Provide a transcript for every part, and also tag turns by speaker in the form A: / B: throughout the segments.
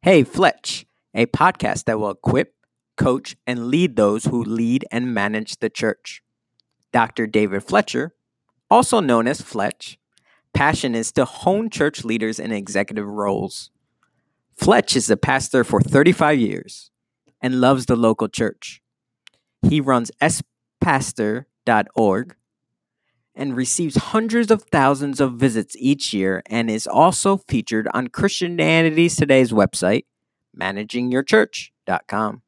A: Hey, Fletch, a podcast that will equip, coach, and lead those who lead and manage the church. Dr. David Fletcher, also known as Fletch, passion is to hone church leaders in executive roles. Fletch is a pastor for 35 years and loves the local church. He runs xpastor.org and receives hundreds of thousands of visits each year and is also featured on Christianity Today's website, managingyourchurch.com.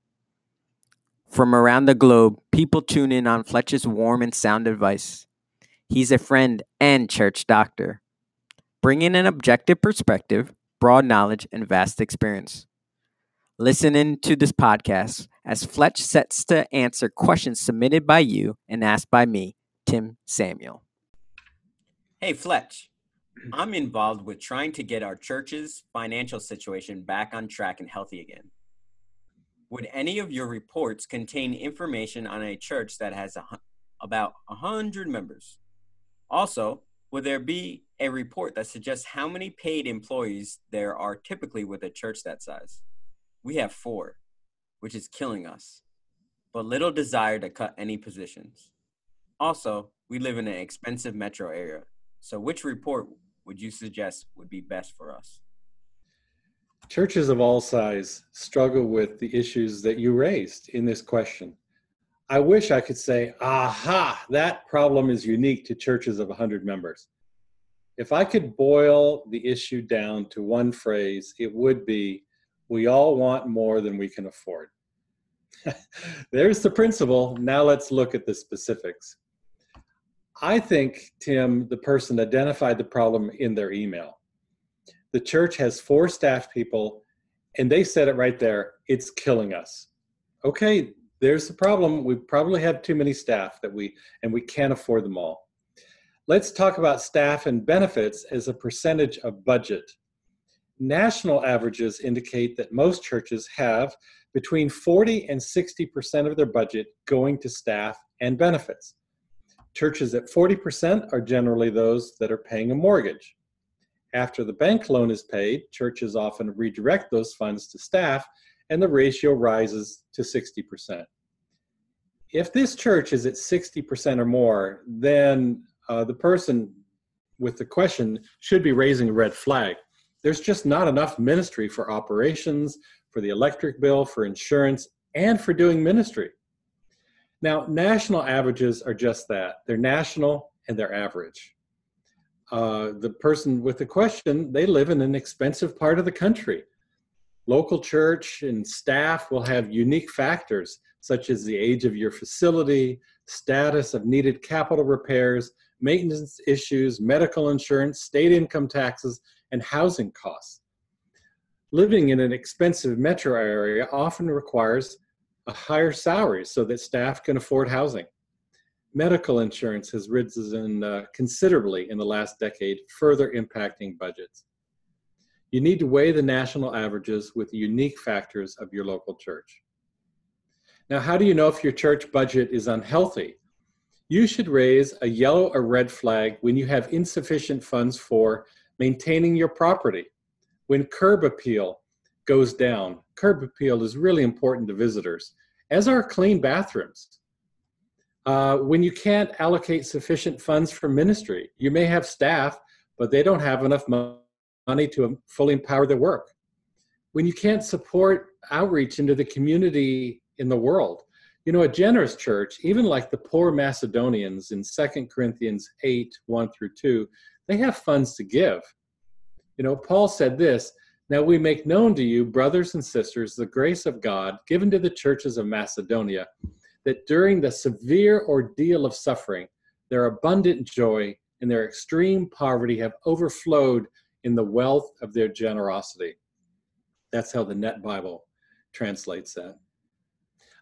A: From around the globe, people tune in on Fletch's warm and sound advice. He's a friend and church doctor, bringing an objective perspective, broad knowledge, and vast experience. Listen in to this podcast as Fletch sets to answer questions submitted by you and asked by me Tim Samuel. Hey, Fletch. I'm involved with trying to get our church's financial situation back on track and healthy again. Would any of your reports contain information on a church that has a, about 100 members? Also, would there be a report that suggests how many paid employees there are typically with a church that size? We have four, which is killing us, but little desire to cut any positions. Also, we live in an mm-hmm. expensive metro area. So, which report would you suggest would be best for us?
B: Churches of all size struggle with the issues that you raised in this question. I wish I could say, aha, that problem is unique to churches of 100 members. If I could boil the issue down to one phrase, it would be we all want more than we can afford. There's the principle. Now let's look at the specifics. I think, Tim, the person identified the problem in their email. The church has four staff people, and they said it right there it's killing us. Okay, there's the problem. We probably have too many staff that we, and we can't afford them all. Let's talk about staff and benefits as a percentage of budget. National averages indicate that most churches have between 40 and 60% of their budget going to staff and benefits. Churches at 40% are generally those that are paying a mortgage. After the bank loan is paid, churches often redirect those funds to staff and the ratio rises to 60%. If this church is at 60% or more, then uh, the person with the question should be raising a red flag. There's just not enough ministry for operations, for the electric bill, for insurance, and for doing ministry. Now, national averages are just that they're national and they're average. Uh, the person with the question, they live in an expensive part of the country. Local church and staff will have unique factors such as the age of your facility, status of needed capital repairs, maintenance issues, medical insurance, state income taxes, and housing costs. Living in an expensive metro area often requires a higher salary so that staff can afford housing. Medical insurance has risen uh, considerably in the last decade, further impacting budgets. You need to weigh the national averages with the unique factors of your local church. Now, how do you know if your church budget is unhealthy? You should raise a yellow or red flag when you have insufficient funds for maintaining your property, when curb appeal goes down. Curb appeal is really important to visitors as are clean bathrooms. Uh, when you can't allocate sufficient funds for ministry, you may have staff, but they don't have enough money to fully empower their work. When you can't support outreach into the community in the world, you know, a generous church, even like the poor Macedonians in Second Corinthians 8 1 through 2, they have funds to give. You know, Paul said this now we make known to you, brothers and sisters, the grace of God given to the churches of Macedonia, that during the severe ordeal of suffering, their abundant joy and their extreme poverty have overflowed in the wealth of their generosity. That's how the Net Bible translates that.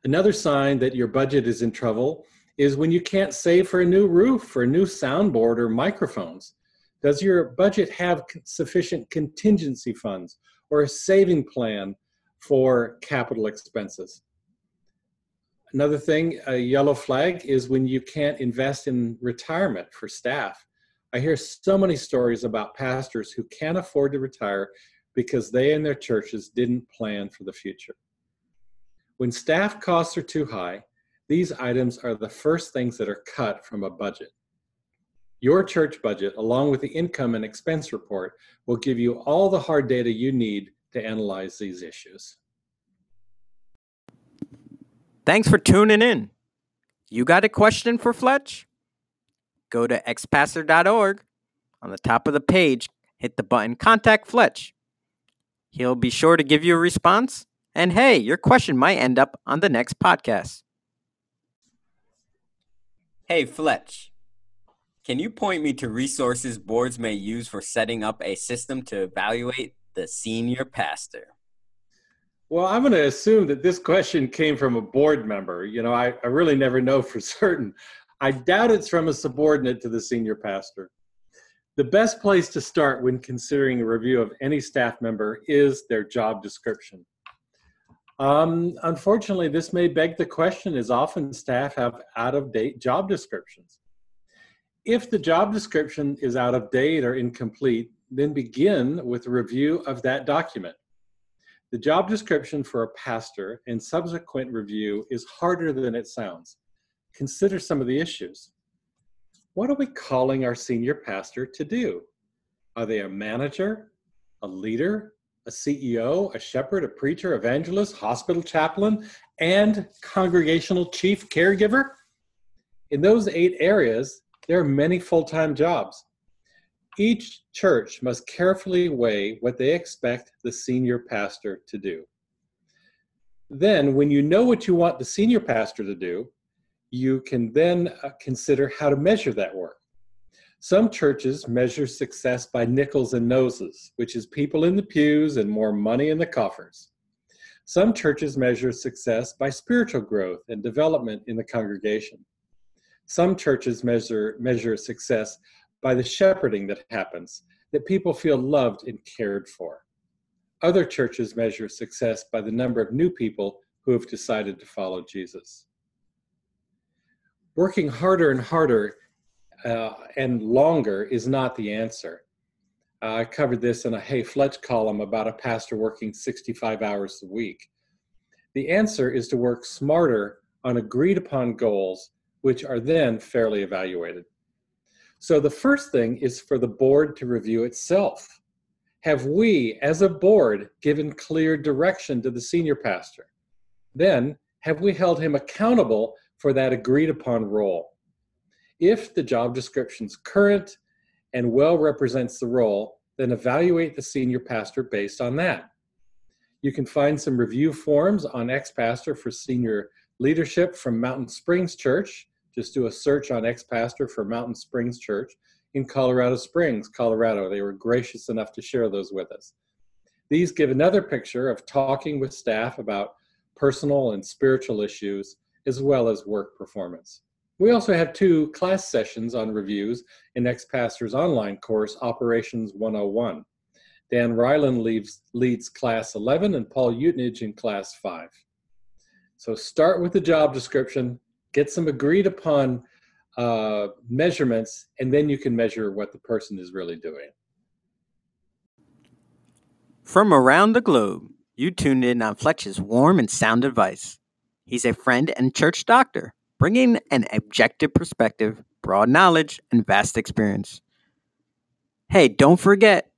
B: Another sign that your budget is in trouble is when you can't save for a new roof, for a new soundboard, or microphones. Does your budget have sufficient contingency funds or a saving plan for capital expenses? Another thing, a yellow flag, is when you can't invest in retirement for staff. I hear so many stories about pastors who can't afford to retire because they and their churches didn't plan for the future. When staff costs are too high, these items are the first things that are cut from a budget. Your church budget, along with the income and expense report, will give you all the hard data you need to analyze these issues.
A: Thanks for tuning in. You got a question for Fletch? Go to xpastor.org. On the top of the page, hit the button Contact Fletch. He'll be sure to give you a response. And hey, your question might end up on the next podcast.
C: Hey, Fletch. Can you point me to resources boards may use for setting up a system to evaluate the senior pastor?
B: Well, I'm going to assume that this question came from a board member. You know, I, I really never know for certain. I doubt it's from a subordinate to the senior pastor. The best place to start when considering a review of any staff member is their job description. Um, unfortunately, this may beg the question as often staff have out of date job descriptions. If the job description is out of date or incomplete, then begin with a review of that document. The job description for a pastor and subsequent review is harder than it sounds. Consider some of the issues. What are we calling our senior pastor to do? Are they a manager, a leader, a CEO, a shepherd, a preacher, evangelist, hospital chaplain, and congregational chief caregiver? In those eight areas, there are many full time jobs. Each church must carefully weigh what they expect the senior pastor to do. Then, when you know what you want the senior pastor to do, you can then uh, consider how to measure that work. Some churches measure success by nickels and noses, which is people in the pews and more money in the coffers. Some churches measure success by spiritual growth and development in the congregation. Some churches measure, measure success by the shepherding that happens, that people feel loved and cared for. Other churches measure success by the number of new people who have decided to follow Jesus. Working harder and harder uh, and longer is not the answer. Uh, I covered this in a Hey Fletch column about a pastor working 65 hours a week. The answer is to work smarter on agreed upon goals which are then fairly evaluated. So the first thing is for the board to review itself. Have we, as a board, given clear direction to the senior pastor? Then, have we held him accountable for that agreed upon role? If the job description's current and well represents the role, then evaluate the senior pastor based on that. You can find some review forms on xpastor for senior leadership from Mountain Springs Church. Just do a search on xpastor for Mountain Springs Church in Colorado Springs, Colorado. They were gracious enough to share those with us. These give another picture of talking with staff about personal and spiritual issues, as well as work performance. We also have two class sessions on reviews in xpastor's online course, Operations 101. Dan Reiland leads, leads class 11 and Paul Utnage in class 5. So start with the job description, get some agreed upon uh, measurements, and then you can measure what the person is really doing.
A: From around the globe, you tuned in on Fletch's warm and sound advice. He's a friend and church doctor, bringing an objective perspective, broad knowledge, and vast experience. Hey, don't forget,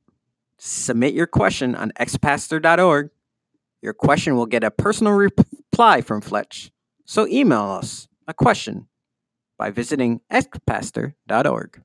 A: submit your question on xpastor.org. Your question will get a personal reply from Fletch. So email us a question by visiting xpastor.org.